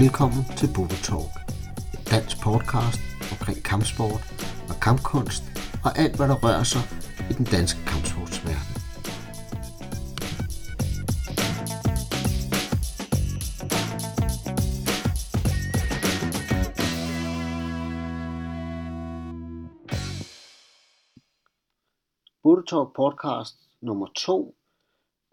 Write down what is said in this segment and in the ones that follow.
Velkommen til Bubble Talk, et dansk podcast omkring kampsport og kampkunst og alt, hvad der rører sig i den danske kampsportsverden. Bubble Talk podcast nummer 2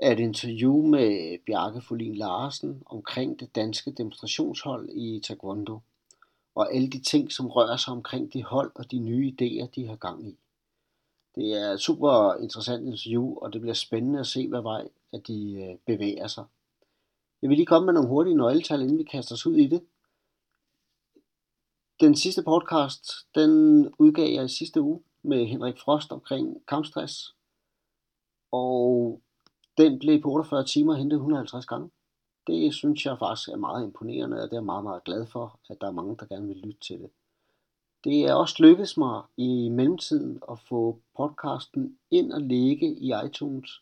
er et interview med Bjarke Folin Larsen omkring det danske demonstrationshold i Taekwondo, og alle de ting, som rører sig omkring de hold og de nye idéer, de har gang i. Det er et super interessant interview, og det bliver spændende at se, hvad vej at de øh, bevæger sig. Jeg vil lige komme med nogle hurtige nøgletal, inden vi kaster os ud i det. Den sidste podcast, den udgav jeg i sidste uge med Henrik Frost omkring kampstress. Og den blev på 48 timer hentet 150 gange. Det synes jeg faktisk er meget imponerende, og det er jeg meget, meget glad for, at der er mange, der gerne vil lytte til det. Det er også lykkedes mig i mellemtiden at få podcasten ind og ligge i iTunes,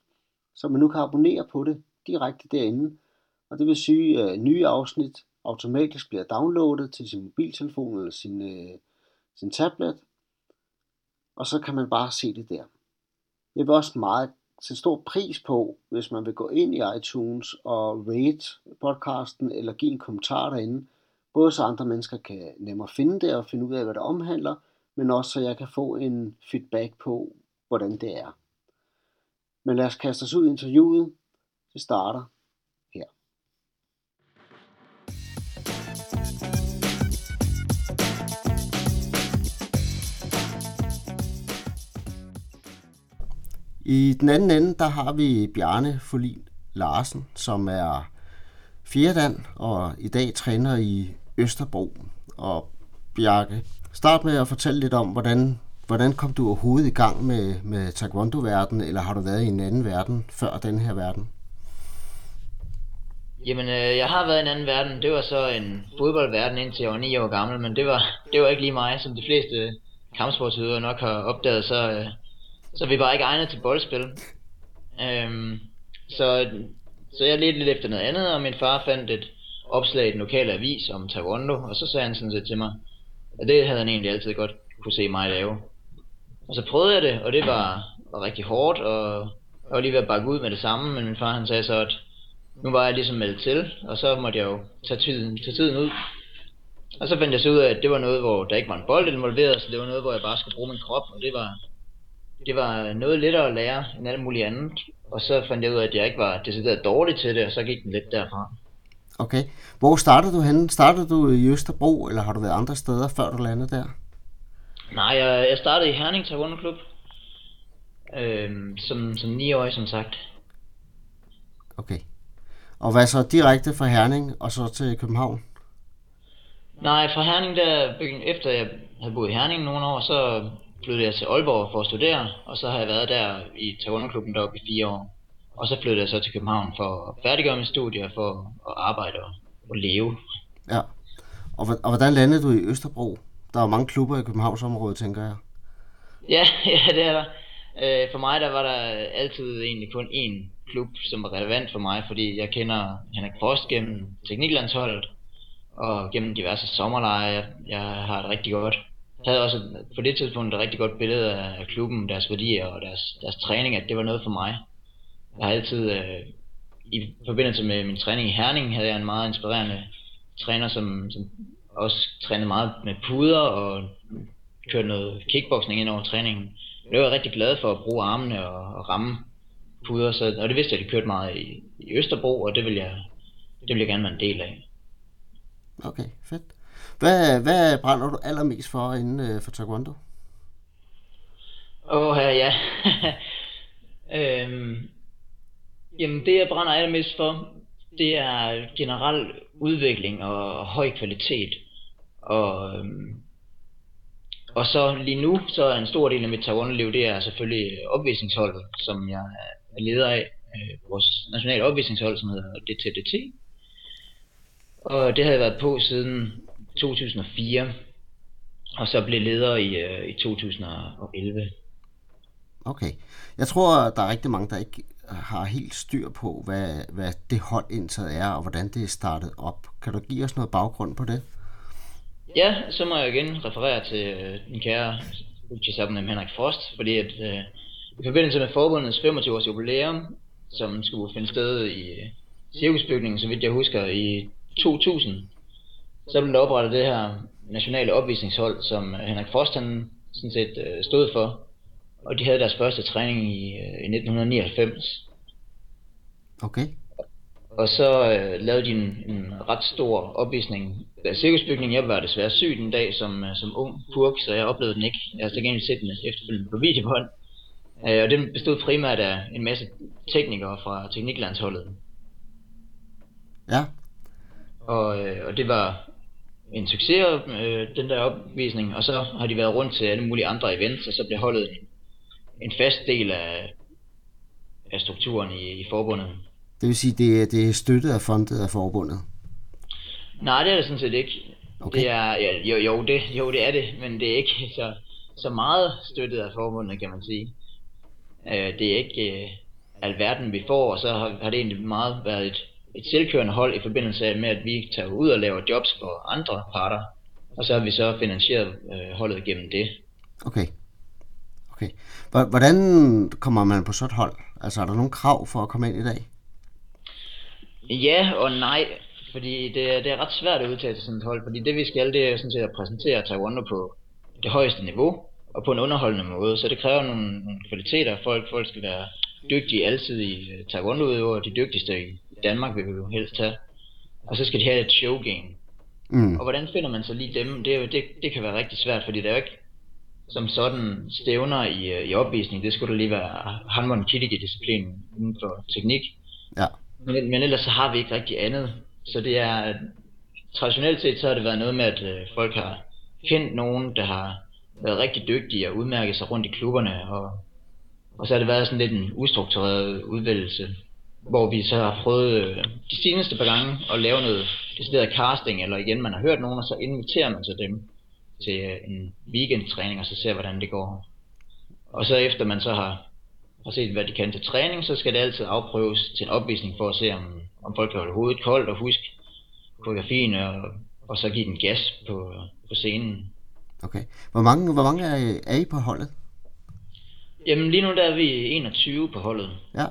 så man nu kan abonnere på det direkte derinde. Og det vil sige, at nye afsnit automatisk bliver downloadet til sin mobiltelefon eller sin, øh, sin tablet, og så kan man bare se det der. Jeg vil også meget sætte stor pris på, hvis man vil gå ind i iTunes og rate podcasten eller give en kommentar derinde, både så andre mennesker kan nemmere finde det og finde ud af, hvad det omhandler, men også så jeg kan få en feedback på, hvordan det er. Men lad os kaste os ud i interviewet. Det starter I den anden ende, der har vi Bjarne Folin Larsen, som er fjerdan og i dag træner i Østerbro. Og Bjarke, start med at fortælle lidt om, hvordan, hvordan kom du overhovedet i gang med, med taekwondo-verden, eller har du været i en anden verden før den her verden? Jamen, øh, jeg har været i en anden verden. Det var så en fodboldverden indtil jeg var 9 år gammel, men det var, det var ikke lige mig, som de fleste kampsportsudøvere nok har opdaget, så, øh, så vi var ikke egnet til boldspil. Øhm, så, så jeg ledte lidt efter noget andet, og min far fandt et opslag i den lokale avis om Taekwondo, og så sagde han sådan set til mig, at det havde han egentlig altid godt kunne se mig lave. Og så prøvede jeg det, og det var, var rigtig hårdt, og jeg var lige ved at bakke ud med det samme, men min far han sagde så, at nu var jeg ligesom meldt til, og så måtte jeg jo tage tiden, tage tiden ud. Og så fandt jeg så ud af, at det var noget, hvor der ikke var en bold involveret, så det var noget, hvor jeg bare skulle bruge min krop, og det var, det var noget lettere at lære end alt muligt andet. Og så fandt jeg ud af, at jeg ikke var decideret dårlig til det, og så gik den lidt derfra. Okay. Hvor startede du henne? Startede du i Østerbro, eller har du været andre steder, før du landede der? Nej, jeg, jeg startede i Herning Taekwondo Klub. Øhm, som, som 9 år, som sagt. Okay. Og hvad så direkte fra Herning og så til København? Nej, fra Herning der, efter jeg havde boet i Herning nogle år, så flyttede jeg til Aalborg for at studere, og så har jeg været der i Taekwondo-klubben deroppe i fire år. Og så flyttede jeg så til København for at færdiggøre min studie, for at arbejde og, og leve. Ja. Og, og hvordan landede du i Østerbro? Der er mange klubber i Københavnsområdet, tænker jeg. Ja, ja det er der. Øh, for mig der var der altid egentlig kun én klub, som var relevant for mig, fordi jeg kender Henrik Frost gennem tekniklandsholdet, og gennem diverse sommerlejre. Jeg har det rigtig godt havde også på det tidspunkt et rigtig godt billede af klubben, deres værdier og deres, deres træning, at det var noget for mig. Jeg har altid, øh, i forbindelse med min træning i Herning, havde jeg en meget inspirerende træner, som, som også trænede meget med puder og kørte noget kickboxing ind over træningen. Jeg var rigtig glad for at bruge armene og, og ramme puder, så, og det vidste jeg, at de kørte meget i, i Østerbro, og det vil jeg, det vil jeg gerne være en del af. Okay, fedt. Hvad, hvad brænder du allermest for inden øh, for taekwondo? Åh, oh, ja, øhm, jamen, det jeg brænder allermest for, det er generel udvikling og høj kvalitet. Og, øhm, og så lige nu, så er en stor del af mit taekwondo-liv, det er selvfølgelig opvisningsholdet, som jeg er leder af. Øh, vores nationale opvisningshold, som hedder DTDT. Og det har jeg været på siden 2004, og så blev leder i, øh, i 2011. Okay. Jeg tror, der er rigtig mange, der ikke har helt styr på, hvad, hvad det hold indtaget er, og hvordan det er startet op. Kan du give os noget baggrund på det? Ja, så må jeg igen referere til øh, den kære fuldtidsabonnem Henrik Frost, fordi at øh, i forbindelse med forbundets 25 års jubilæum, som skulle finde sted i øh, cirkusbygningen, så vidt jeg husker, i 2000, så blev der oprettet det her nationale opvisningshold, som øh, Henrik Frost han sådan set øh, stod for. Og de havde deres første træning i, øh, i 1999. Okay. Og så øh, lavede de en, en ret stor opvisning af cirkusbygningen. Jeg var desværre syg den dag som, som ung purk, så jeg oplevede den ikke. Jeg har så gengæld set den efterfølgende på videobånd. Øh, og den bestod primært af en masse teknikere fra tekniklandsholdet. Ja. Og, øh, og det var en succes, øh, den der opvisning, og så har de været rundt til alle mulige andre events, og så blev holdet en, en fast del af, af strukturen i, i forbundet. Det vil sige, det er, det er støttet og fundet af forbundet? Nej, det er det sådan set ikke. Okay. Det er, ja, jo, jo, det, jo, det er det, men det er ikke så, så meget støttet af forbundet, kan man sige. Øh, det er ikke øh, alverden, vi får, og så har, har det egentlig meget været et, et selvkørende hold i forbindelse med, at vi tager ud og laver jobs for andre parter, og så har vi så finansieret øh, holdet gennem det. Okay. Okay. Hvor- Hvordan kommer man på sådan et hold? Altså, er der nogle krav for at komme ind i dag? Ja og nej, fordi det, er- det er ret svært at udtale til sådan et hold, fordi det vi skal, det er sådan set at præsentere Taekwondo på det højeste niveau, og på en underholdende måde, så det kræver nogle, nogle kvaliteter. Folk, folk skal være dygtige, alsidige øh, taekwondo-udøvere, de dygtigste i Danmark vil vi jo helst have. Og så skal de have et showgame. Mm. Og hvordan finder man så lige dem? Det, er jo, det, det kan være rigtig svært, fordi det er jo ikke som sådan stævner i, øh, i opvisning. Det skulle da lige være Hanmon Kiddigi-disciplinen inden for teknik. Ja. Men, men ellers så har vi ikke rigtig andet. Så det er, traditionelt set så har det været noget med, at øh, folk har kendt nogen, der har været rigtig dygtige og udmærket sig rundt i klubberne, og, og så har det været sådan lidt en ustruktureret udvælgelse, hvor vi så har prøvet øh, de seneste par gange at lave noget decideret casting, eller igen, man har hørt nogen, og så inviterer man så dem til øh, en weekendtræning, og så ser, hvordan det går. Og så efter man så har, har set, hvad de kan til træning, så skal det altid afprøves til en opvisning for at se, om, om folk kan holde hovedet koldt og huske koreografien, og, og så give den gas på, på scenen. Okay. Hvor mange, hvor mange er, er I på holdet? Jamen lige nu der er vi 21 på holdet, Ja.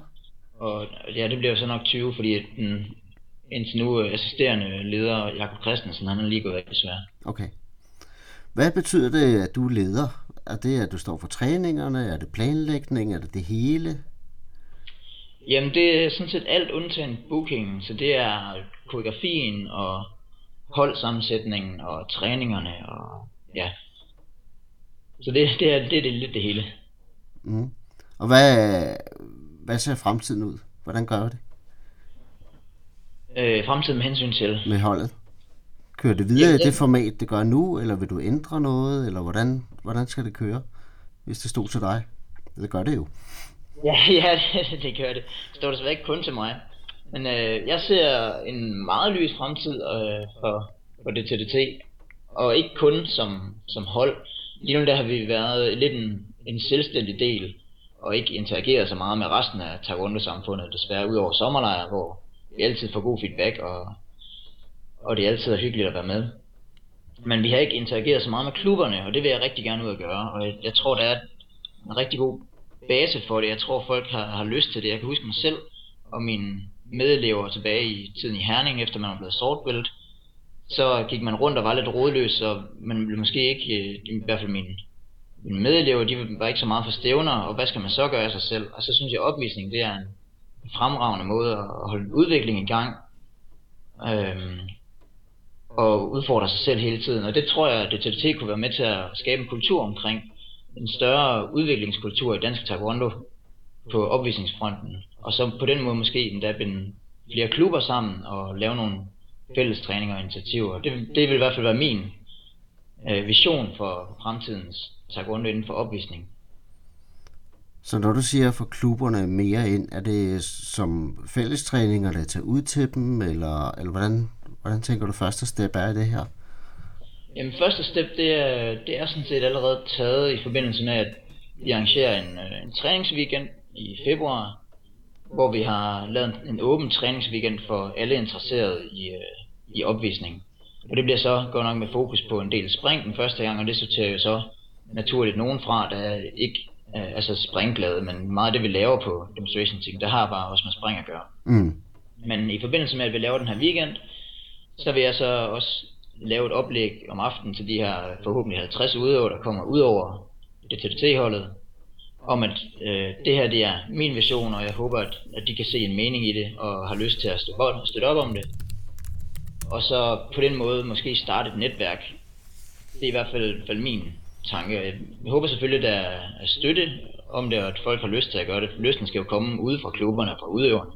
Og ja, det bliver så nok 20, fordi den indtil nu øh, assisterende leder, Jakob Christensen, han er lige gået væk desværre. Okay. Hvad betyder det, at du er leder? Er det, at du står for træningerne? Er det planlægning? Er det det hele? Jamen det er sådan set alt undtagen bookingen, så det er koreografien og holdsammensætningen og træningerne og ja. Så det, det er det, er det lidt det hele. Mm. Og hvad, hvad ser fremtiden ud? Hvordan gør det Øh, fremtiden med hensyn til. med holdet? Kører det videre i Jamen, det format, det gør nu, eller vil du ændre noget, eller hvordan, hvordan skal det køre, hvis det stod til dig? Det gør det jo. Ja, ja det, det gør det. Det står desværre ikke kun til mig. Men øh, jeg ser en meget lys fremtid øh, for, for det TDT. Og ikke kun som, som hold. Lige nu der har vi været lidt en, en selvstændig del, og ikke interageret så meget med resten af Taekwondo-samfundet, desværre udover sommerlejre, hvor vi altid får god feedback, og, og det er altid hyggeligt at være med. Men vi har ikke interageret så meget med klubberne, og det vil jeg rigtig gerne ud at gøre, og jeg, jeg tror, der er en rigtig god base for det. Jeg tror, folk har, har lyst til det. Jeg kan huske mig selv og mine medelever tilbage i tiden i Herning, efter man var blevet sortbælt. Så gik man rundt og var lidt rådløs, og man blev måske ikke, øh, i hvert fald mine medelever, de var ikke så meget for stævner, og hvad skal man så gøre af sig selv? Og så synes jeg, at opvisning, det er en fremragende måde at holde en udvikling i gang, øhm, og udfordre sig selv hele tiden. Og det tror jeg, at DTT kunne være med til at skabe en kultur omkring, en større udviklingskultur i dansk taekwondo på opvisningsfronten. Og så på den måde måske endda binde flere klubber sammen og lave nogle fælles træninger og initiativer. Det, det vil i hvert fald være min øh, vision for fremtidens taekwondo inden for opvisning. Så når du siger for klubberne mere ind, er det som fællestræninger, der tager ud til dem, eller, eller hvordan, hvordan tænker du første step er i det her? Jamen første step, det er, det er sådan set allerede taget i forbindelse med, at vi arrangerer en, øh, en træningsweekend i februar, hvor vi har lavet en åben træningsweekend for alle interesserede i, øh, i opvisning. Og det bliver så godt nok med fokus på en del spring den første gang, og det sorterer jo så naturligt nogen fra, der ikke er altså springglade, men meget af det vi laver på demonstration team, der har bare også med spring at gøre. Mm. Men i forbindelse med, at vi laver den her weekend, så vil jeg så også lave et oplæg om aftenen til de her forhåbentlig 50 udøvere, der kommer ud over det TDT-holdet, om at øh, det her det er min vision, og jeg håber, at, at de kan se en mening i det, og har lyst til at støtte op, støtte op om det. Og så på den måde måske starte et netværk. Det er i hvert fald, fald min tanke. Jeg håber selvfølgelig, at der er støtte om det, og at folk har lyst til at gøre det. Lysten skal jo komme ude fra klubberne og fra udøverne.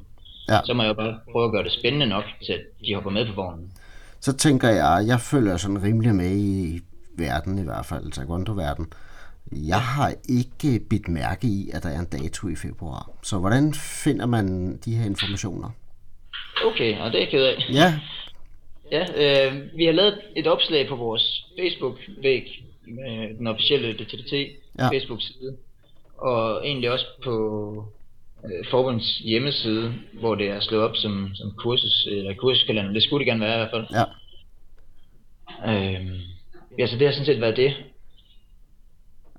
Ja. Så må jeg jo bare prøve at gøre det spændende nok, til at de hopper med på vognen. Så tænker jeg, jeg følger sådan rimelig med i verden i hvert fald, taekwondo-verden. Jeg har ikke bidt mærke i, at der er en dato i februar. Så hvordan finder man de her informationer? Okay, og det er jeg ked af. Ja, Ja, øh, vi har lavet et opslag på vores Facebook-væg med den officielle DTDT Ja. Facebook-side, og egentlig også på øh, forbundets hjemmeside, hvor det er slået op som, som kursus, eller kursuskalender. Det skulle det gerne være i hvert fald. ja. Øh, ja, så det har sådan set været det.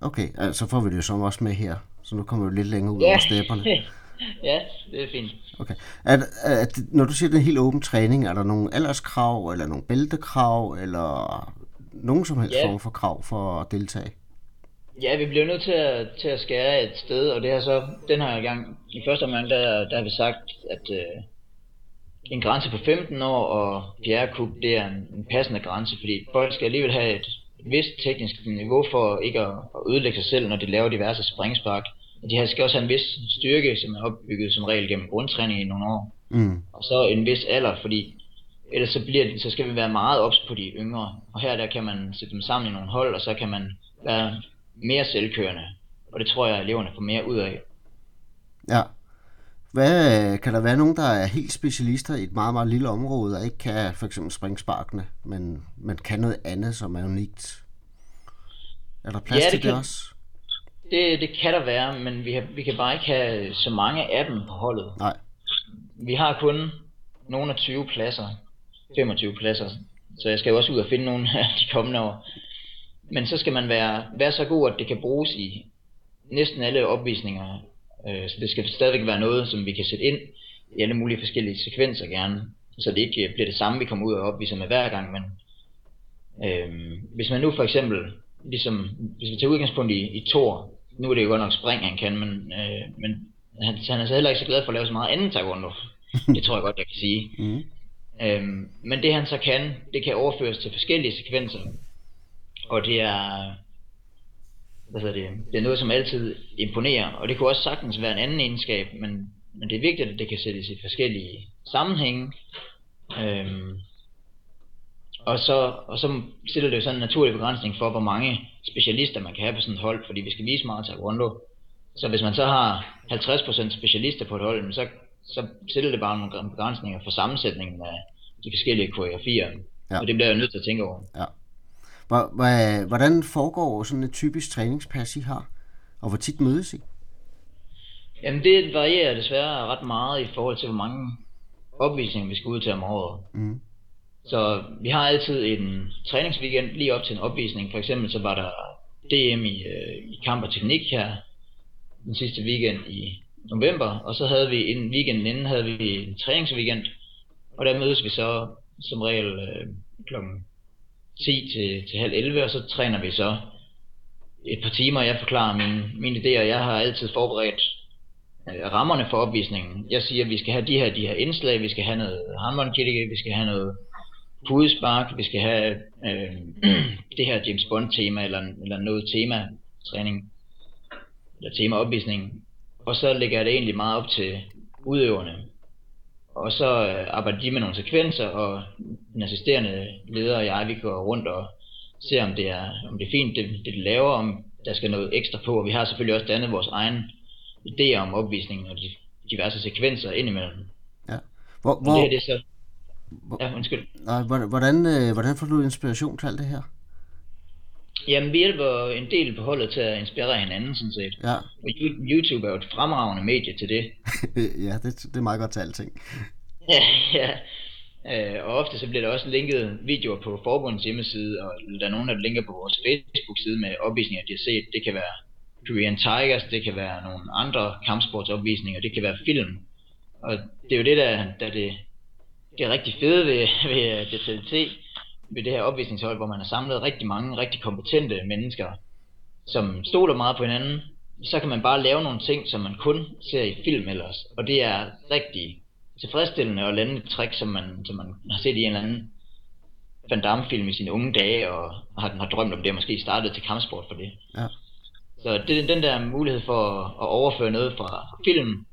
Okay, altså så får vi det jo så også med her. Så nu kommer vi lidt længere ud over stepperne. ja, det er fint. Okay. Er, er, når du siger, det er en helt åben træning, er der nogle alderskrav, eller nogle bæltekrav, eller nogen som helst Ja. form for krav for at deltage? Ja, vi bliver nødt til at, til at skære et sted, og det er så den her gang, i første omgang, der, der har vi sagt, at øh, en grænse på 15 år og fjerde kub, det er en, en passende grænse, fordi folk skal alligevel have et, vist teknisk niveau for ikke at, at ødelægge sig selv, når de laver diverse springspark. Og de skal også have en vis styrke, som er opbygget som regel gennem grundtræning i nogle år, Mm. og så en vis alder, fordi ellers så, bliver det, så skal vi være meget ops på de yngre. Og her der kan man sætte dem sammen i nogle hold, og så kan man være mere selvkørende. Og det tror jeg, at eleverne får mere ud af. Ja. Hvad, kan der være nogen, der er helt specialister i et meget, meget lille område, og ikke kan for eksempel springe sparkene, men, men kan noget andet, som er unikt? Er der plads Ja, det til det kan- også? Det, det kan der være, men vi, har, vi kan bare ikke have så mange af dem på holdet. Nej. Vi har kun nogle af 20 pladser, 25 pladser, så jeg skal jo også ud og finde nogle af de kommende år. Men så skal man være, være så god, at det kan bruges i næsten alle opvisninger. Øh, Så det skal stadigvæk være noget, som vi kan sætte ind i alle mulige forskellige sekvenser gerne. Så det ikke bliver det samme, vi kommer ud og opviser med hver gang. Men øh, hvis man nu for eksempel, ligesom, hvis vi tager udgangspunkt i, i Thor, nu er det jo godt nok spring, han kan, men, øh, men han, han er så heller ikke så glad for at lave så meget andet taekwondo. Det tror jeg godt, jeg kan sige. Mm. Øhm, men det han så kan, det kan overføres til forskellige sekvenser. Og det er, hvad hedder det, det er noget, som altid imponerer. Og det kunne også sagtens være en anden egenskab, men, men det er vigtigt, at det kan sættes i forskellige sammenhænge. Øhm, og så, og så stiller det jo sådan en naturlig begrænsning for, hvor mange specialister man kan have på sådan et hold, fordi vi skal vise meget til Rondo. Så hvis man så har 50% specialister på et hold, så, så sætter det bare nogle begrænsninger for sammensætningen af de forskellige koreografier. Ja. Ja. Og det bliver jeg nødt til at tænke over. Hvor- Hvordan foregår sådan et typisk træningspas, I har? Og hvor tit mødes I? Jamen det varierer desværre ret meget i forhold til, hvor mange opvisninger vi skal ud til om året. Mm. Så vi har altid en træningsweekend lige op til en opvisning. For eksempel så var der DM i, øh, i kamp og teknik her den sidste weekend i november. Og så havde vi en weekend inden havde vi en træningsweekend. Og der mødes vi så som regel øh, klokken 10 til, til halv 11, og så træner vi så et par timer. Jeg forklarer mine, mine idéer. Jeg har altid forberedt øh, rammerne for opvisningen. Jeg siger, at vi skal have de her, de her indslag, vi skal have noget håndboldkirke, vi skal have noget pudespark, vi skal have øh, det her James Bond tema, eller, eller noget tema træning, eller tema opvisning. Og så lægger jeg det egentlig meget op til udøverne. Og så øh, arbejder de med nogle sekvenser, og den assisterende leder og jeg, vi går rundt og ser, om det er, om det er fint, det, det de laver, om der skal noget ekstra på. Og vi har selvfølgelig også dannet vores egen idéer om opvisningen og de diverse sekvenser indimellem. Hvor, Og hvor, det her, det er så... Ja, undskyld. nej, hvordan, hvordan, øh, hvordan får du inspiration til alt det her? Jamen, vi hjælper en del på holdet til at inspirere hinanden, sådan set. Ja. Og YouTube er jo et fremragende medie til det. ja, det, det er meget godt til alting. ja, ja. Øh, og ofte så bliver der også linket videoer på forbundets hjemmeside, og der er nogen, der linker på vores Facebook-side med opvisninger, de har set. Det kan være Korean Tigers, det kan være nogle andre kampsportsopvisninger, det kan være film. Og det er jo det, der, der det, det er rigtig fede ved, ved DTLT, ved det her opvisningshold, hvor man har samlet rigtig mange rigtig kompetente mennesker, som stoler meget på hinanden. Så kan man bare lave nogle ting, som man kun ser i film ellers. Og det er rigtig tilfredsstillende at lande et trick, som man, som man har set i en eller anden Van Damme-film i sine unge dage, og har, har drømt om det, og måske startet til kampsport for det. Ja. Så det er den der mulighed for at overføre noget fra film,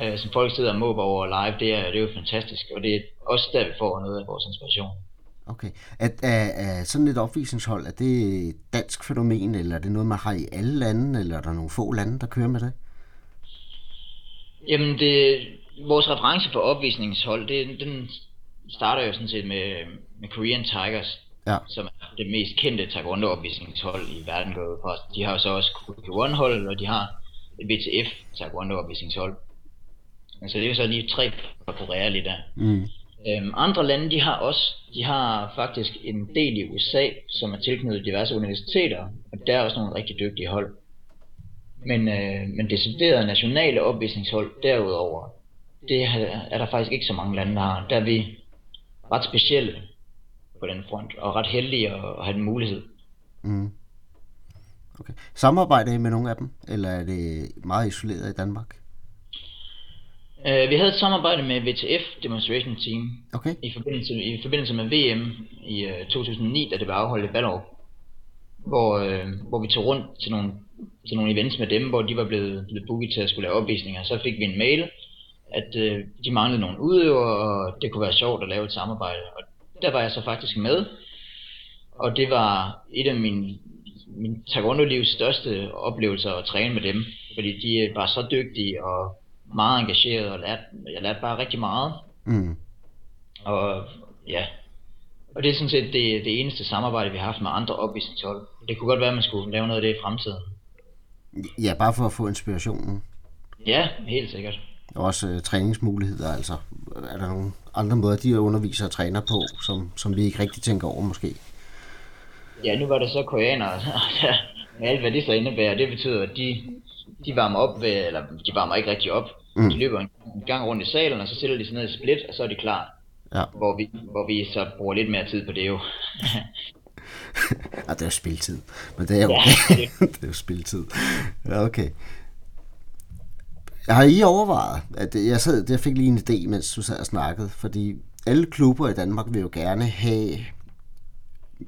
øh, som folk sidder og måber over live, det er, det er jo fantastisk, og det er også der, vi får noget af vores inspiration. Okay. Er, er, er sådan et opvisningshold, er det et dansk fænomen, eller er det noget, man har i alle lande, eller er der nogle få lande, der kører med det? Jamen, det, vores reference for opvisningshold, det, den starter jo sådan set med, med Korean Tigers, ja. som er det mest kendte taekwondo opvisningshold i verden gået for. De har jo så også KK1 hold, og de har et VTF taekwondo opvisningshold. Så det er jo så lige tre for Korea lige der. Mm. Øhm, andre lande, de har også, de har faktisk en del i USA, som er tilknyttet diverse universiteter, og der er også nogle rigtig dygtige hold. Men, øh, men deciderede nationale opvisningshold derudover, det er der faktisk ikke så mange lande, der har. Der er vi ret specielle på den front, og ret heldige at, at have den mulighed. Mm. Okay. Samarbejder I med nogle af dem, eller er det meget isoleret i Danmark? Uh, vi havde et samarbejde med VTF Demonstration Team okay. i, forbindelse, i forbindelse med VM i uh, 2009, da det var afholdt i Ballerup, hvor, uh, hvor vi tog rundt til nogle, til nogle events med dem, hvor de var blevet, blevet booket til at skulle lave opvisninger. Så fik vi en mail, at uh, de manglede nogle udøvere, og det kunne være sjovt at lave et samarbejde. Og der var jeg så faktisk med, og det var et af mine, min taekwondo-livs største oplevelser at træne med dem, fordi de var så dygtige og meget engageret og lærte, jeg lærte bare rigtig meget. Mm. Og ja, og det er sådan set det, det eneste samarbejde, vi har haft med andre opvisningshold. Det kunne godt være, at man skulle lave noget af det i fremtiden. Ja, bare for at få inspirationen. Ja, helt sikkert. Og også øh, træningsmuligheder, altså. Er der nogle andre måder, de underviser og træner på, som, som vi ikke rigtig tænker over måske? Ja, nu var det så koreanere, med alt hvad det så indebærer. Det betyder, at de, de varmer op ved, eller de varmer ikke rigtig op. Mm. De løber en gang rundt i salen, og så sætter de sig ned i split, og så er de klar. Ja. Hvor, vi, hvor vi så bruger lidt mere tid på det jo. ja, det er jo spiltid. Men det er jo okay. Ja, det... det er jo spiltid. Ja, okay. Har I overvejet, at jeg, sad, jeg fik lige en idé, mens du sad og snakkede, fordi alle klubber i Danmark vil jo gerne have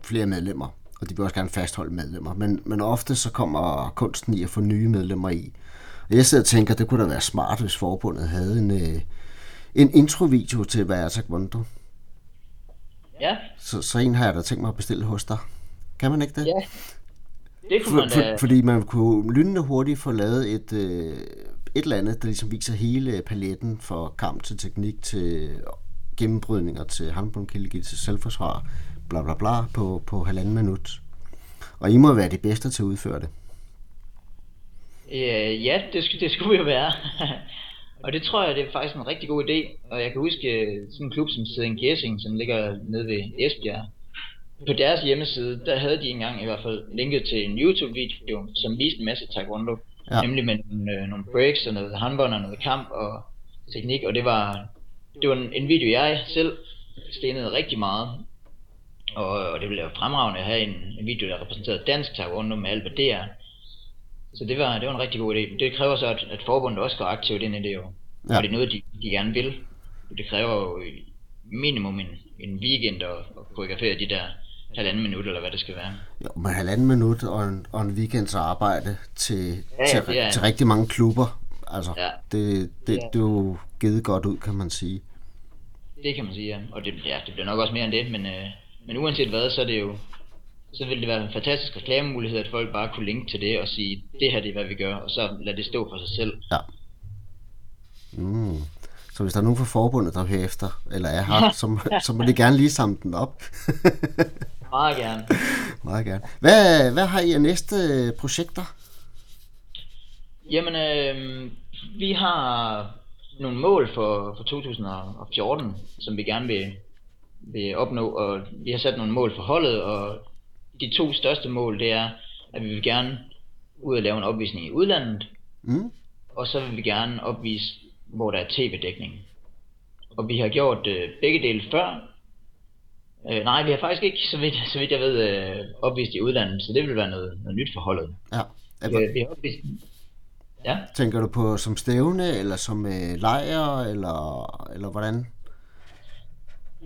flere medlemmer, og de vil også gerne fastholde medlemmer, men, men ofte så kommer kunsten i at få nye medlemmer i. Og jeg sidder og tænker, det kunne da være smart, hvis forbundet havde en, øh, en introvideo til hvad er taekwondo. Ja. Så, så en har jeg da tænkt mig at bestille hos dig. Kan man ikke det? Ja. Det kunne man for, for, Fordi man kunne lynende hurtigt få lavet et, øh, et eller andet, der ligesom viser hele paletten for kamp til teknik, til gennembrydninger, til håndbundkilde, til selvforsvar, bla bla bla, på, på halvanden minut. Og I må være de bedste til at udføre det. Øh, ja, det, det skulle jo være. og det tror jeg, det er faktisk en rigtig god idé. Og jeg kan huske sådan en klub som Siden Gessing, som ligger nede ved Esbjerg. På deres hjemmeside, der havde de engang i hvert fald linket til en YouTube-video, som viste en masse taekwondo. Ja. Nemlig med nogle, nogle breaks og noget håndbånd og noget kamp og teknik. Og det var, det var en, en video, jeg selv stenede rigtig meget. Og, og det ville være fremragende at have en, en video, der repræsenterede dansk taekwondo med alt hvad det er. Så det var, det var en rigtig god idé. Det kræver så, at, at forbundet også går aktivt ind i det jo. Ja. Og det er noget, de, de gerne vil. Det kræver jo minimum en, en weekend at, at koreografere de der halvanden minut, eller hvad det skal være. Jo, med halvanden minut og en, og en weekends arbejde til, ja, til, ja. til rigtig mange klubber. Altså, ja. det, det, ja. det er jo givet godt ud, kan man sige. Det kan man sige, ja. Og det, ja, det bliver nok også mere end det, men, øh, men uanset hvad, så er det jo så ville det være en fantastisk reklamemulighed, at folk bare kunne linke til det og sige, det her det er, hvad vi gør, og så lad det stå for sig selv. Ja. Mm. Så hvis der er nogen fra forbundet, der hører efter, eller er her, så, så må de gerne lige samle den op. Meget gerne. Meget gerne. Hvad, hvad har I af næste projekter? Jamen, øh, vi har nogle mål for, for 2014, som vi gerne vil, vil opnå, og vi har sat nogle mål for holdet, og de to største mål, det er, at vi vil gerne ud og lave en opvisning i udlandet, Mm? og så vil vi gerne opvise, hvor der er tv-dækning. Og vi har gjort øh, begge dele før. Øh, nej, vi har faktisk ikke, så vidt, så vidt jeg ved, øh, opvist i udlandet, så det vil være noget, noget nyt for holdet. Ja. Øh, vi har opvist... Ja, Tænker du på som stævne, eller som øh, lejr, eller, eller hvordan?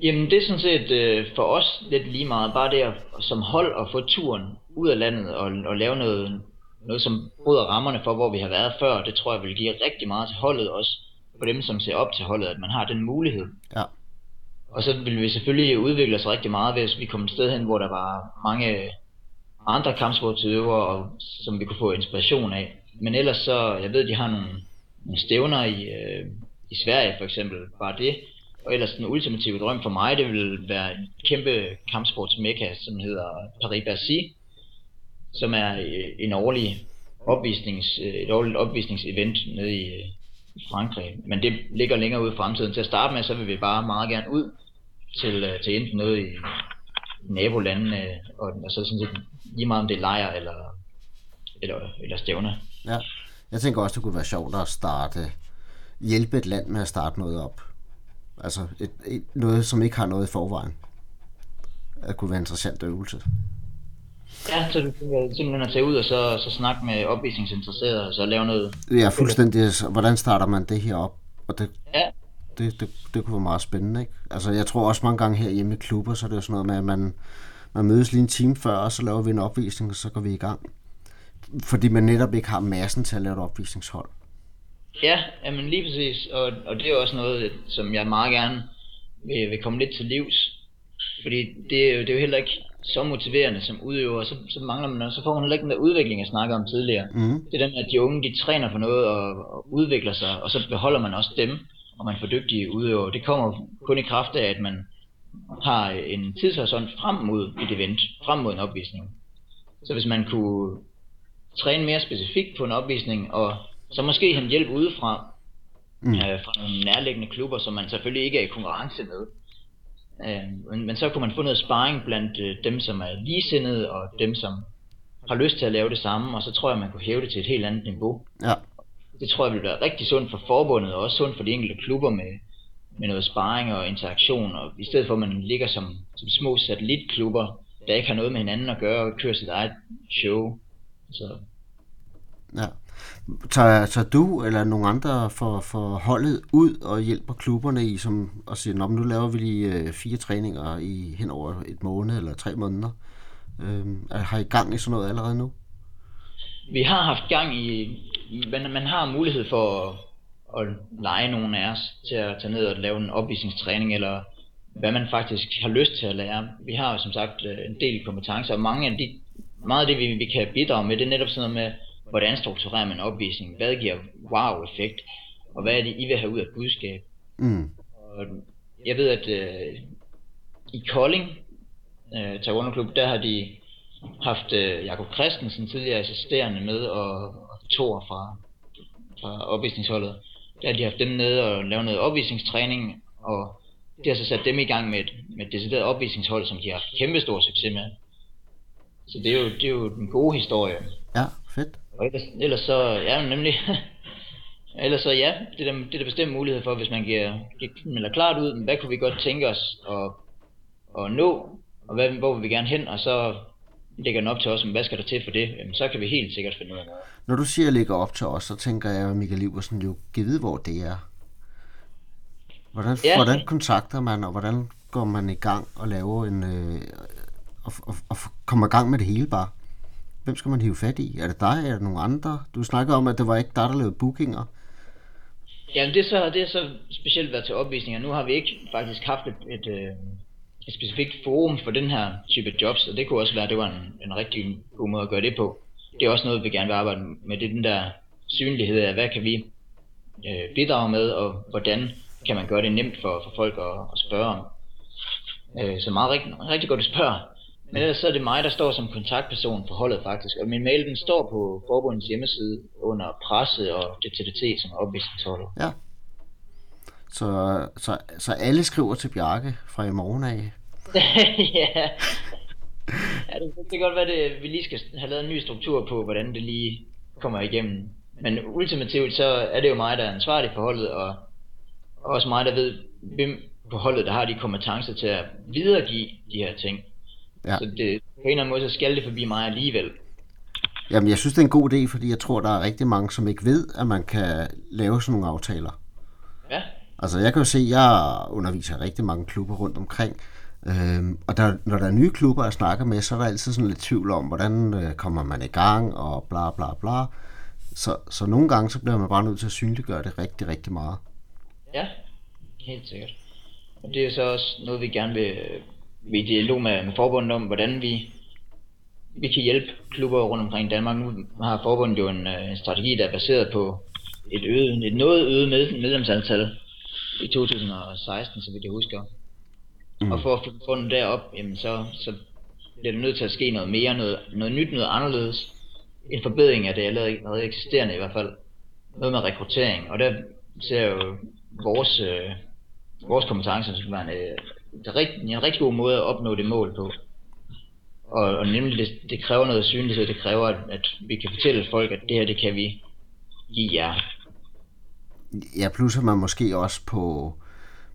Jamen det er sådan set øh, for os lidt lige meget, bare det at, som hold at få turen ud af landet og, og lave noget, noget som bryder rammerne for, hvor vi har været før, det tror jeg vil give rigtig meget til holdet også, for dem som ser op til holdet, at man har den mulighed. Ja. Og så vil vi selvfølgelig udvikle os rigtig meget, hvis vi kommer et sted hen, hvor der var mange andre kampsportsøvere, og, som vi kunne få inspiration af. Men ellers så, jeg ved, de har nogle, nogle stævner i, øh, i Sverige for eksempel, bare det. Og ellers den ultimative drøm for mig, det vil være en kæmpe kampsportsmekka, som hedder Paris-Bercy, som er øh, en årlig opvisnings, øh, et årligt opvisningsevent nede øh, i, Frankrig. Men det ligger længere ude i fremtiden. Til at starte med, så vil vi bare meget gerne ud til, til enten noget i nabolandene, og, og så sådan set lige meget om det er lejr eller, eller, eller stævner. Ja. Jeg tænker også, det kunne være sjovt at starte, hjælpe et land med at starte noget op. Altså et, et, noget, som ikke har noget i forvejen. Det kunne være en interessant øvelse. Ja, så du tænker simpelthen at tage ud og så, så snakke med opvisningsinteresserede, og så lave noget. Ja, fuldstændig. Hvordan starter man det her op? Og det, Ja, det, det, det kunne være meget spændende, ikke? Altså, jeg tror også mange gange her hjemme i klubber, så er det jo sådan noget med, at man, man mødes lige en time før, og så laver vi en opvisning, og så går vi i gang. Fordi man netop ikke har massen til at lave et opvisningshold. Ja jamen lige præcis. Og, og det er også noget, som jeg meget gerne vil, vil komme lidt til livs. Fordi det er, jo, det er jo heller ikke så motiverende som udøver, så, så mangler man, så får man heller ikke den der udvikling, jeg snakker om tidligere. Mm. Det er den, at de unge, de træner for noget og, og udvikler sig, og så beholder man også dem, og man får dygtige udøvere. Det kommer kun i kraft af, at man har en tidshorisont frem mod et event, frem mod en opvisning. Så hvis man kunne træne mere specifikt på en opvisning, og så måske hente hjælp udefra, Mm. øh, fra nogle nærliggende klubber, som man selvfølgelig ikke er i konkurrence med. Øh, men, men så kunne man få noget sparring blandt øh, dem, som er ligesindede, og dem, som har lyst til at lave det samme, og så tror jeg, man kunne hæve det til et helt andet niveau. Ja. Det tror jeg vil være rigtig sundt for forbundet, og også sundt for de enkelte klubber med, med noget sparring og interaktion, og i stedet for at man ligger som, som små satellitklubber, der ikke har noget med hinanden at gøre, og kører sit eget show. Så Ja. Tager, tager du eller nogle andre for, for holdet ud og hjælper klubberne i som, og siger, nu laver vi lige øh, fire træninger i hen over et måned eller tre måneder. Øhm, har I gang i sådan noget allerede nu? Vi har haft gang i, i man, man har mulighed for at, at lege nogen af os til at tage ned og lave en opvisningstræning, eller hvad man faktisk har lyst til at lære. Vi har jo som sagt øh, en del kompetencer, og mange af de, meget af det, vi, vi kan bidrage med, det er netop sådan noget med, hvordan strukturerer man en opvisning, hvad giver wow-effekt, og hvad er det, I vil have ud af budskab. Mm. Og jeg ved, at øh, i Kolding, øh, Taekwondo Klub, der har de haft øh, Jakob Christensen, tidligere assisterende med, og, og Thor fra, fra opvisningsholdet. Der har de haft dem nede og lavet noget opvisningstræning, og det har så sat dem i gang med et, med et decideret opvisningshold, som de har haft kæmpe stor succes med. Så det er jo, det er jo den gode historie. Ja, fedt. Og ellers, ellers så, ja, nemlig, ellers så ja, det er, der, det er der bestemt mulighed for, hvis man giver, melder klart ud, hvad kunne vi godt tænke os at, at nå, og hvad, hvor vil vi gerne hen, og så lægger den op til os, hvad skal der til for det, jamen, så kan vi helt sikkert finde ud af noget. Når du siger, at ligger op til os, så tænker jeg, at Michael Iversen jo kan vide, hvor det er. Hvordan. Ja. hvordan kontakter man, og hvordan går man i gang og laver en... Øh, og, og, og kommer i gang med det hele bare? Hvem skal man hive fat i? Er det dig? Er det nogen andre? Du snakkede om, at det var ikke dig, der lavede bookinger. Jamen det så, det er så specielt været til opvisninger. Nu har vi ikke faktisk haft et, et, øh, et specifikt forum for den her type jobs, og det kunne også være, at det var en, en rigtig god måde at gøre det på. Det er også noget, vi gerne vil arbejde med, det er den der synlighed af, hvad kan vi øh, bidrage med, og hvordan kan man gøre det nemt for, for folk at, at spørge om. Øh, så meget rigtig, rigtig godt, at spørge. Men ellers så er det mig, der står som kontaktperson for holdet faktisk. Og min mail den står på forbundets hjemmeside under presse og DTDT som opvisningsholdet. Ja. Så, så, så alle skriver til Bjarke fra i morgen af? ja. ja det, det kan godt være, at vi lige skal have lavet en ny struktur på, hvordan det lige kommer igennem. Men ultimativt så er det jo mig, der er ansvarlig for holdet, og også mig, der ved, hvem på holdet, der har de kompetencer til at videregive de her ting. Ja. Så det, på en eller anden måde, så skal det forbi mig alligevel. Jamen, jeg synes, det er en god idé, fordi jeg tror, der er rigtig mange, som ikke ved, at man kan lave sådan nogle aftaler. Ja. Altså, jeg kan jo se, at jeg underviser rigtig mange klubber rundt omkring, Øhm, og der, når der er nye klubber, jeg snakker med, så er der altid sådan lidt tvivl om, hvordan øh, kommer man i gang, og bla bla bla. Så, så nogle gange, så bliver man bare nødt til at synliggøre det rigtig, rigtig meget. Ja, helt sikkert. Og det er så også noget, vi gerne vil, vil i dialog med, forbundet om, hvordan vi, vi kan hjælpe klubber rundt omkring i Danmark. Nu har forbundet jo en, øh, en strategi, der er baseret på et, øget, et noget øget med, medlemsantal i 2016, så vidt jeg husker. Mm. Og for at få fundet derop, jamen så, så bliver det nødt til at ske noget mere, noget, noget nyt, noget anderledes. En forbedring af det allerede eksisterende i hvert fald. Noget med rekruttering, og der ser jeg jo vores, øh, vores kompetencer som være det øh, en, en rigtig god måde at opnå det mål på. Og, og nemlig det, det kræver noget synlighed, det kræver at, at vi kan fortælle folk, at det her det kan vi give jer. Ja, plus at man måske også på,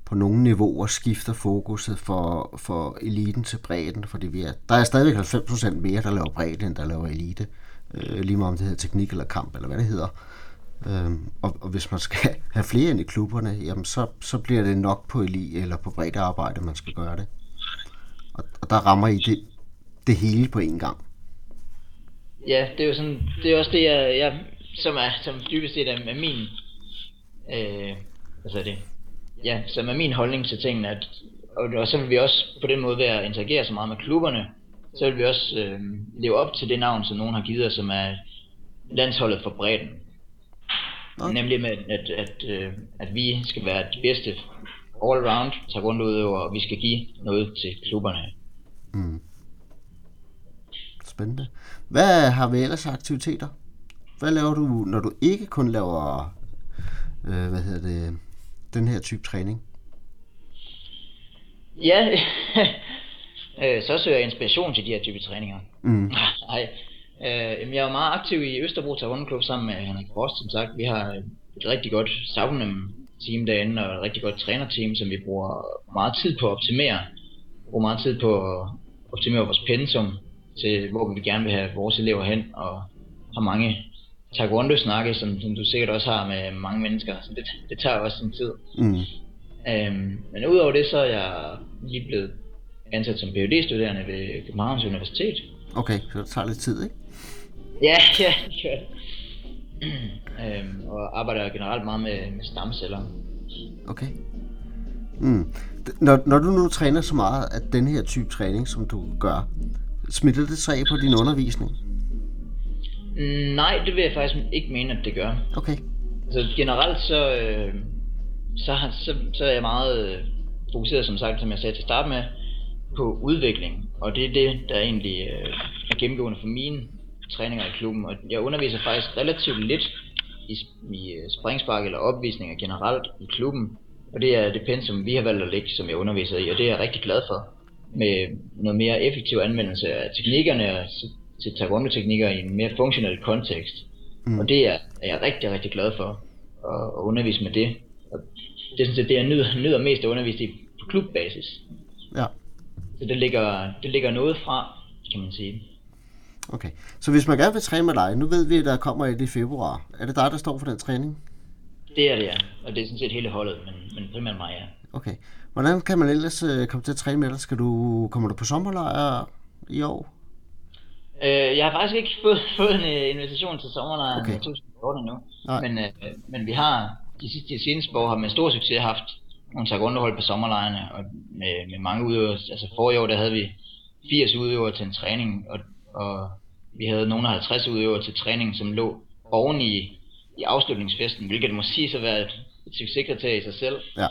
på nogle niveauer skifter fokuset for, for eliten til bredden, fordi vi er, der er stadigvæk 90% mere, der laver bredde, end der laver elite. Øh, lige meget om det hedder teknik eller kamp, eller hvad det hedder. Øhm, og, og hvis man skal have flere ind i klubberne, jamen så, så bliver det nok på eli eller på bredt arbejde, man skal gøre det. Og, og der rammer I det, det hele på en gang. Ja, det er jo sådan, det er også det, jeg, jeg som er som dybest set er, er min, øh, altså det, ja, som er min holdning til tingene, at, og, og så vil vi også på den måde være at interagere så meget med klubberne, så vil vi også øh, leve op til det navn, som nogen har givet os, som er landsholdet for bredden. Okay. Nemlig med, at, at, øh, at vi skal være de bedste all-round taekwondo og vi skal give noget til klubberne. Mm. Spændende. Hvad har vi ellers aktiviteter? Hvad laver du, når du ikke kun laver, øh, hvad hedder det, den her type træning? Ja, øh, så søger jeg inspiration til de her type træninger. Mm. Nej, øh, jeg er meget aktiv i Østerbro Taekwondo sammen med Henrik Frost, som sagt. Vi har et rigtig godt savnem team derinde, og et rigtig godt trænerteam, som vi bruger meget tid på at optimere. Vi bruger meget tid på at optimere vores pensum til, hvor vi gerne vil have vores elever hen, og har mange taekwondo-snakke, som, som du sikkert også har med mange mennesker, så det, det tager også sin tid. Mm. Øhm, men udover det, så er jeg lige blevet ansat som phd studerende ved Københavns Universitet. Okay, så det tager lidt tid, ikke? Ja, ja, det gør øhm, og arbejder generelt meget med, med stamceller. Okay. Mm. Når, når du nu træner så meget af den her type træning, som du gør, smitter det sig af på din undervisning? Nej, det vil jeg faktisk ikke mene, at det gør. Okay. Altså generelt så, øh, så, så, så er jeg meget øh, fokuseret, som sagt, som jeg sagde til start med, på udvikling. Og det er det, der egentlig øh, er gennemgående for mine træninger i klubben. Og jeg underviser faktisk relativt lidt i, i øh, springspark eller opvisninger generelt i klubben. Og det er det pensum, vi har valgt at lægge, som jeg underviser i, og det er jeg rigtig glad for. Med noget mere effektiv anvendelse af teknikkerne, og til taekwondo-teknikker i en mere funktionel kontekst. Mm. Og det er, er jeg rigtig, rigtig glad for at, at undervise med det. Og det er sådan set det, jeg nyder, nyder mest at undervise i på klubbasis. Ja. Så det ligger, det ligger noget fra, kan man sige. Okay, så hvis man gerne vil træne med dig, nu ved vi, at der kommer et i februar. Er det dig, der står for den træning? Det er det, ja. Og det er sådan set hele holdet, men, men primært mig, ja. Okay. Hvordan kan man ellers uh, komme til at træne med dig? Skal du, kommer du på sommerlejr i år? Øh, jeg har faktisk ikke fået, fået en uh, invitation til sommerlejren okay. 2014 endnu. Men, uh, men vi har de sidste de seneste år har med stor succes haft nogle taekwondo-hold på sommerlejrene, og med, med mange udøvere. Altså forrige år, der havde vi 80 udøvere til en træning, og, og vi havde nogle af 50 udøvere til træning, som lå oven i, i afslutningsfesten, hvilket må sige så være et, et succeskriterie i sig selv. Ja.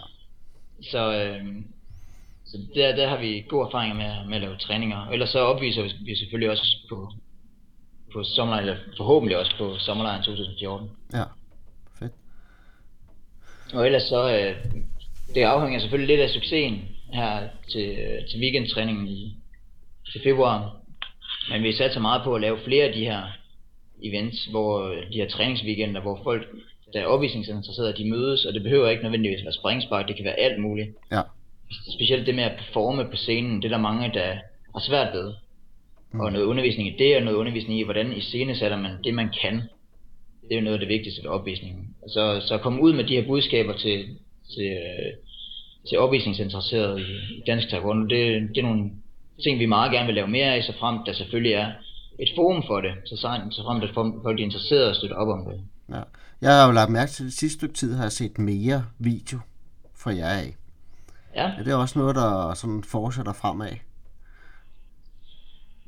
Så, øh, så der, der har vi gode erfaringer med, med at lave træninger. Og ellers så opviser vi selvfølgelig også på, på sommerlejren, eller forhåbentlig også på sommerlejren 2014. Ja, fedt. Og ellers så, øh, det afhænger selvfølgelig lidt af succesen her til, til weekendtræningen i, til februar. Men vi satser meget på at lave flere af de her events, hvor de her træningsweekender, hvor folk, der er opvisningsinteresserede, de mødes, og det behøver ikke nødvendigvis være springspark, det kan være alt muligt. Ja. Specielt det med at performe på scenen, det er der mange, der har svært ved. Mm. Og noget undervisning i det, og noget undervisning i, hvordan i scene sætter man det, man kan. Det er jo noget af det vigtigste ved opvisningen. Så, så at komme ud med de her budskaber til, til, til opvisningsinteresserede i, i dansk taekwondo, det, det er nogle ting, vi meget gerne vil lave mere af, så frem der selvfølgelig er et forum for det, så, så frem der folk er interesseret og støtter op om det. Ja. Jeg har jo lagt mærke til, at det sidste stykke tid har jeg set mere video fra jer af. Ja. Er det også noget, der sådan fortsætter fremad?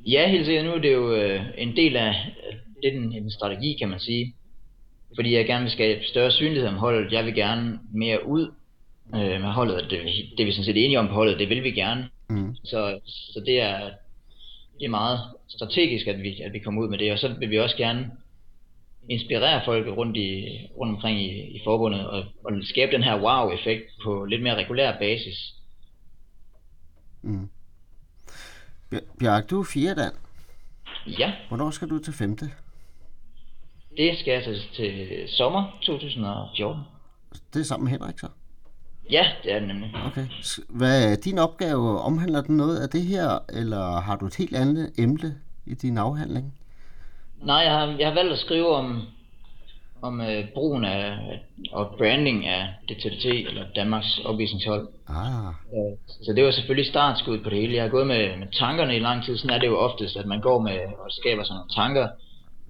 Ja, helt sikkert. Nu er det jo øh, en del af det en, en strategi, kan man sige. Fordi jeg gerne vil skabe større synlighed om holdet. Jeg vil gerne mere ud øh, med holdet. Det, det er vi sådan set enige om på holdet. Det vil vi gerne. Mm. Så, så det er det er meget strategisk, at vi, at vi kommer ud med det. Og så vil vi også gerne inspirere folk rundt, i, rundt omkring i, i forbundet og, og skabe den her wow-effekt på lidt mere regulær basis. Mm. Bjarke, du er fjerde dan. Ja. Hvornår skal du til femte? Det skal jeg til, til sommer 2014. Det er sammen med Henrik så? Ja, det er det nemlig. Okay. Hvad er din opgave? Omhandler den noget af det her, eller har du et helt andet emne i din afhandling? Nej, jeg har, jeg har valgt at skrive om, om uh, brugen af og branding af DTT, eller Danmarks opvisningshold. Ah. Så det var selvfølgelig startskud på det hele. Jeg har gået med, med tankerne i lang tid. Sådan er det jo oftest, at man går med og skaber sådan nogle tanker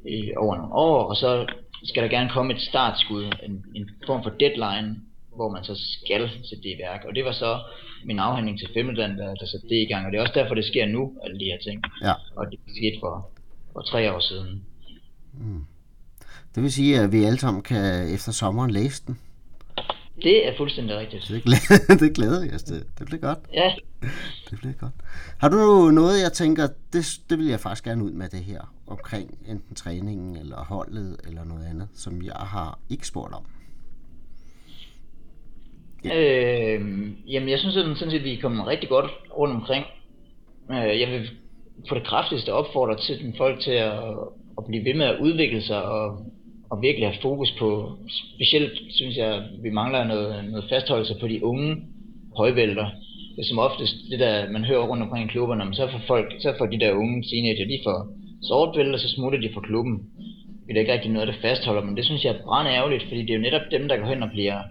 i, over nogle år, og så skal der gerne komme et startskud, en, en form for deadline, hvor man så skal sætte det i værk. Og det var så min afhandling til femtedan, der, der satte det i gang. Og det er også derfor, det sker nu, alle de her ting. Ja. Og det skete for, for tre år siden. Mm. Det vil sige, at vi alle sammen kan efter sommeren læse den. Det er fuldstændig rigtigt. Det glæder, det glæder jeg os til. Det bliver godt. Ja. Det bliver godt. Har du noget, jeg tænker, det, det vil jeg faktisk gerne ud med det her, omkring enten træningen, eller holdet, eller noget andet, som jeg har ikke spurgt om? Øh, jamen, jeg synes sådan set, at vi er kommet rigtig godt rundt omkring. Øh, jeg vil på det kraftigste opfordre til den folk til at, at blive ved med at udvikle sig og, og virkelig have fokus på, specielt synes jeg, vi mangler noget, noget fastholdelse på de unge højvælter. Det er som oftest det der, man hører rundt omkring i klubberne, men så får folk, så får de der unge teenager, de får sortvælter, så smutter de fra klubben. Det er ikke rigtig noget, der fastholder, men det synes jeg er brand ærgerligt, fordi det er jo netop dem, der går hen og bliver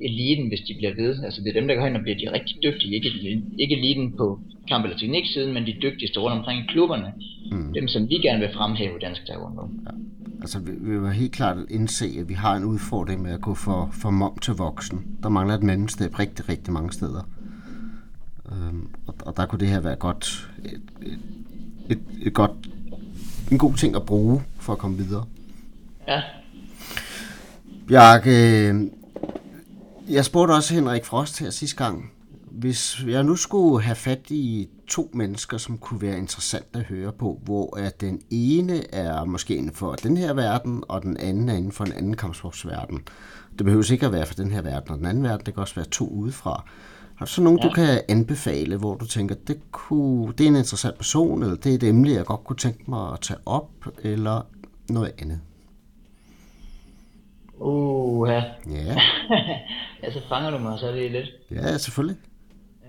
eliten, hvis de bliver ved. Altså det er dem, der går hen og bliver de rigtig dygtige. Ikke, ikke eliten på kamp- eller tekniksiden, men de dygtigste rundt omkring i klubberne. Mm. Dem, som vi gerne vil fremhæve i dansk taekwondo. Ja. Altså vi, vi vil helt klart indse, at vi har en udfordring med at gå for, for mom til voksen. Der mangler et mellemstep rigtig, rigtig mange steder. Øhm, og, og der kunne det her være godt, et, et, et, et godt, en god ting at bruge for at komme videre. Ja. Bjarke, jeg spurgte også Henrik Frost her sidste gang, hvis jeg nu skulle have fat i to mennesker, som kunne være interessant at høre på, hvor at den ene er måske inden for den her verden, og den anden er inden for en anden kampsportsverden. Det behøver ikke at være for den her verden og den anden verden, det kan også være to udefra. Har du så nogen, ja. du kan anbefale, hvor du tænker, det, kunne, det er en interessant person, eller det er et emne, jeg godt kunne tænke mig at tage op, eller noget andet? Uh, ja. Ja. ja, så fanger du mig så lige lidt. Ja, selvfølgelig.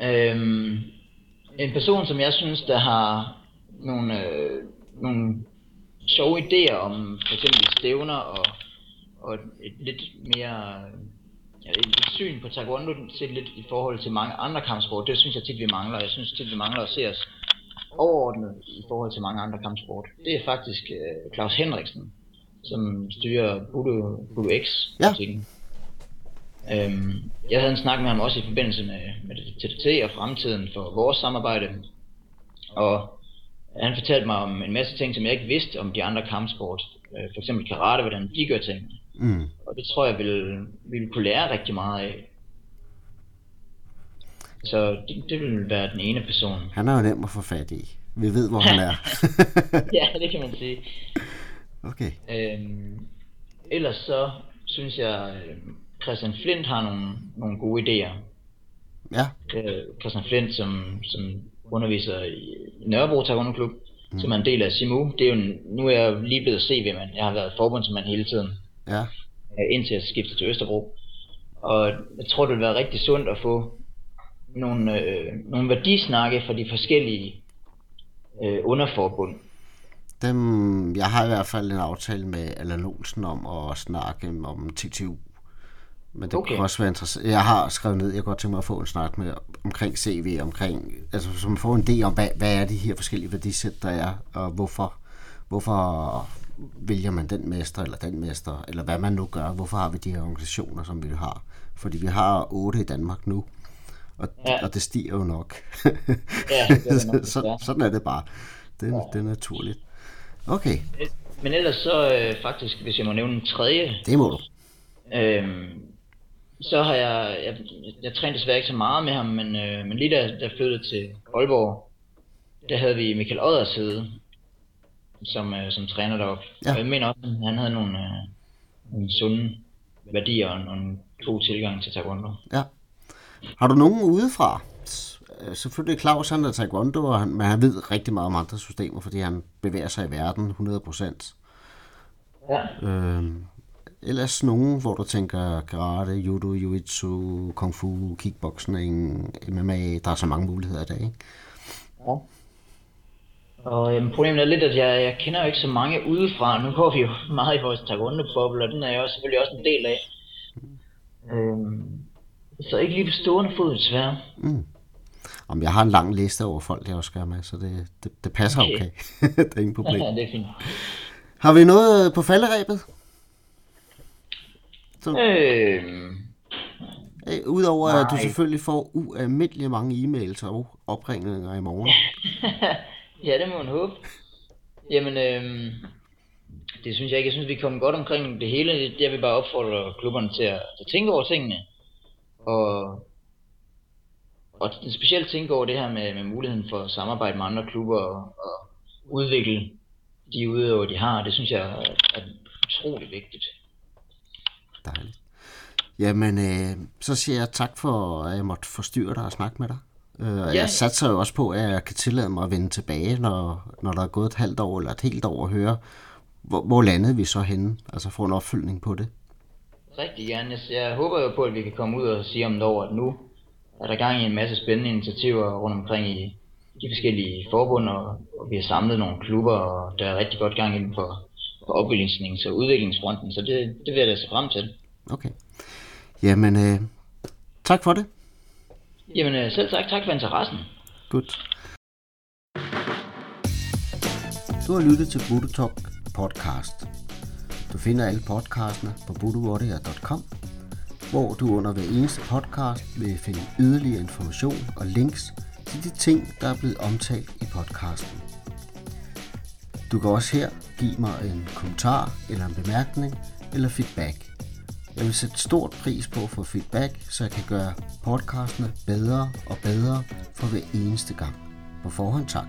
Øhm, en person, som jeg synes, der har nogle, øh, nogle sjove idéer om for eksempel stævner og, og et lidt mere ja, et syn på taekwondo set lidt i forhold til mange andre kampsport, det synes jeg tit vi mangler. Jeg synes tit vi mangler at se os overordnet i forhold til mange andre kampsport. Det er faktisk øh, Claus Henriksen, som styrer Budo, Budo X. Ja. Øhm, jeg havde en snak med ham også i forbindelse med, med TTT og fremtiden for vores samarbejde. Og han fortalte mig om en masse ting, som jeg ikke vidste om de andre kampsport. Øh, for eksempel karate, hvordan de gør ting. Mm. Og det tror jeg vil, vil kunne lære rigtig meget af. Så det, det vil være den ene person. Han er jo nem at få fat i. Vi ved, hvor han er. ja, det kan man sige. Okay. Øhm, ellers så synes jeg, øh, Christian Flint har nogle, nogle gode idéer. Ja. Øh, Christian Flint, som, som underviser i Nørrebro Taekwondo Klub, mm. som er en del af Simu. Det er jo en, nu er jeg lige blevet CV-mand. Jeg har været forbundsmand hele tiden. Ja. Øh, indtil jeg skiftede til Østerbro. Og jeg tror, det vil være rigtig sundt at få nogle, øh, nogle værdisnakke fra de forskellige øh, underforbund. Dem, jeg har i hvert fald en aftale med Allan Olsen om at snakke om TTU. Men det okay. kan også være interessant. Jeg har skrevet ned, jeg godt tænke mig at få en snak med omkring CV, omkring, altså så man får en idé om, hvad, hvad er de her forskellige værdisæt, der er, og hvorfor, hvorfor vælger man den mester eller den mester, eller hvad man nu gør. Hvorfor har vi de her organisationer, som vi har? Fordi vi har otte i Danmark nu, og, ja. og det stiger jo nok. ja, det er nok så, sådan er det bare. Det, ja. det er naturligt. Okay. Men ellers så øh, faktisk, hvis jeg må nævne en tredje. Det må du. Øhm, så har jeg, jeg, jeg trænede desværre ikke så meget med ham, men, øh, men lige da jeg flyttede til Aalborg, der havde vi Michael Odderside, som, øh, som træner deroppe. Ja. Og jeg mener også, at han havde nogle, øh, nogle sunde værdier og nogle god tilgang til taekwondo. Ja. Har du nogen udefra? Selvfølgelig Claus han er taekwondo, og han, men han ved rigtig meget om andre systemer, fordi han bevæger sig i verden 100%. Ja. Øhm, ellers nogen, hvor du tænker karate, judo, jiu-jitsu, kung fu, kickboxing, MMA, der er så mange muligheder i dag, ikke? Ja. Og øhm, problemet er lidt, at jeg, jeg kender jo ikke så mange udefra. Nu går vi jo meget i vores taekwondo-boble, og den er jeg også, selvfølgelig også en del af. Øhm, så ikke lige på stående fod, desværre. Mm. Om jeg har en lang liste over folk, jeg også gør med, så det, det, det passer okay. okay. det er ingen problem. Ja, det er fint. Har vi noget på falderæbet? Så, øhm, øh, Udover nej. at du selvfølgelig får ualmindelig mange e-mails og opringninger i morgen. ja, det må man håbe. Jamen, øhm, det synes jeg ikke. Jeg synes, vi er kommet godt omkring det hele. Jeg vil bare opfordre klubberne til at, at tænke over tingene. Og, og specielt tænke over det her med, med muligheden for at samarbejde med andre klubber og, og udvikle de udøver, de har. Det synes jeg er utrolig vigtigt. Dejligt. Jamen, øh, så siger jeg tak for, at jeg måtte forstyrre dig og snakke med dig. Øh, ja. Jeg satser jo også på, at jeg kan tillade mig at vende tilbage, når, når der er gået et halvt år eller et helt år og høre, hvor, hvor landede vi så henne? Altså få en opfølgning på det. Rigtig gerne. Jeg, jeg håber jo på, at vi kan komme ud og sige om et år, at nu er der gang i en masse spændende initiativer rundt omkring i de forskellige forbund, og, og vi har samlet nogle klubber, og der er rigtig godt gang inden for, for opbygningsnings- og udviklingsfronten, så det, det vil jeg da se frem til. Okay. Jamen, øh, tak for det. Jamen øh, selv tak. Tak for interessen. Godt. Du har lyttet til Buddha Talk podcast. Du finder alle podcastene på buddhawarrior.com, hvor du under hver eneste podcast vil finde yderligere information og links til de ting, der er blevet omtalt i podcasten. Du kan også her give mig en kommentar eller en bemærkning eller feedback. Jeg vil sætte stort pris på at få feedback, så jeg kan gøre podcastene bedre og bedre for hver eneste gang. På forhånd tak.